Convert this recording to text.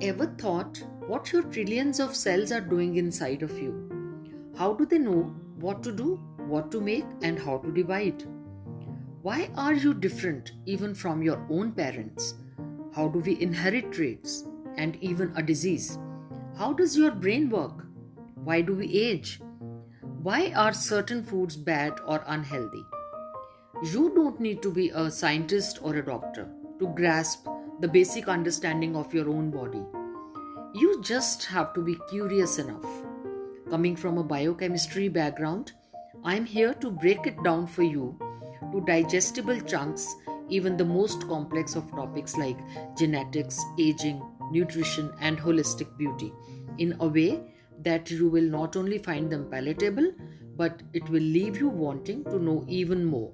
ever thought what your trillions of cells are doing inside of you? How do they know what to do, what to make, and how to divide? Why are you different even from your own parents? How do we inherit traits and even a disease? How does your brain work? Why do we age? Why are certain foods bad or unhealthy? You don't need to be a scientist or a doctor to grasp the basic understanding of your own body. You just have to be curious enough. Coming from a biochemistry background, I'm here to break it down for you to digestible chunks, even the most complex of topics like genetics, aging, nutrition, and holistic beauty, in a way that you will not only find them palatable, but it will leave you wanting to know even more.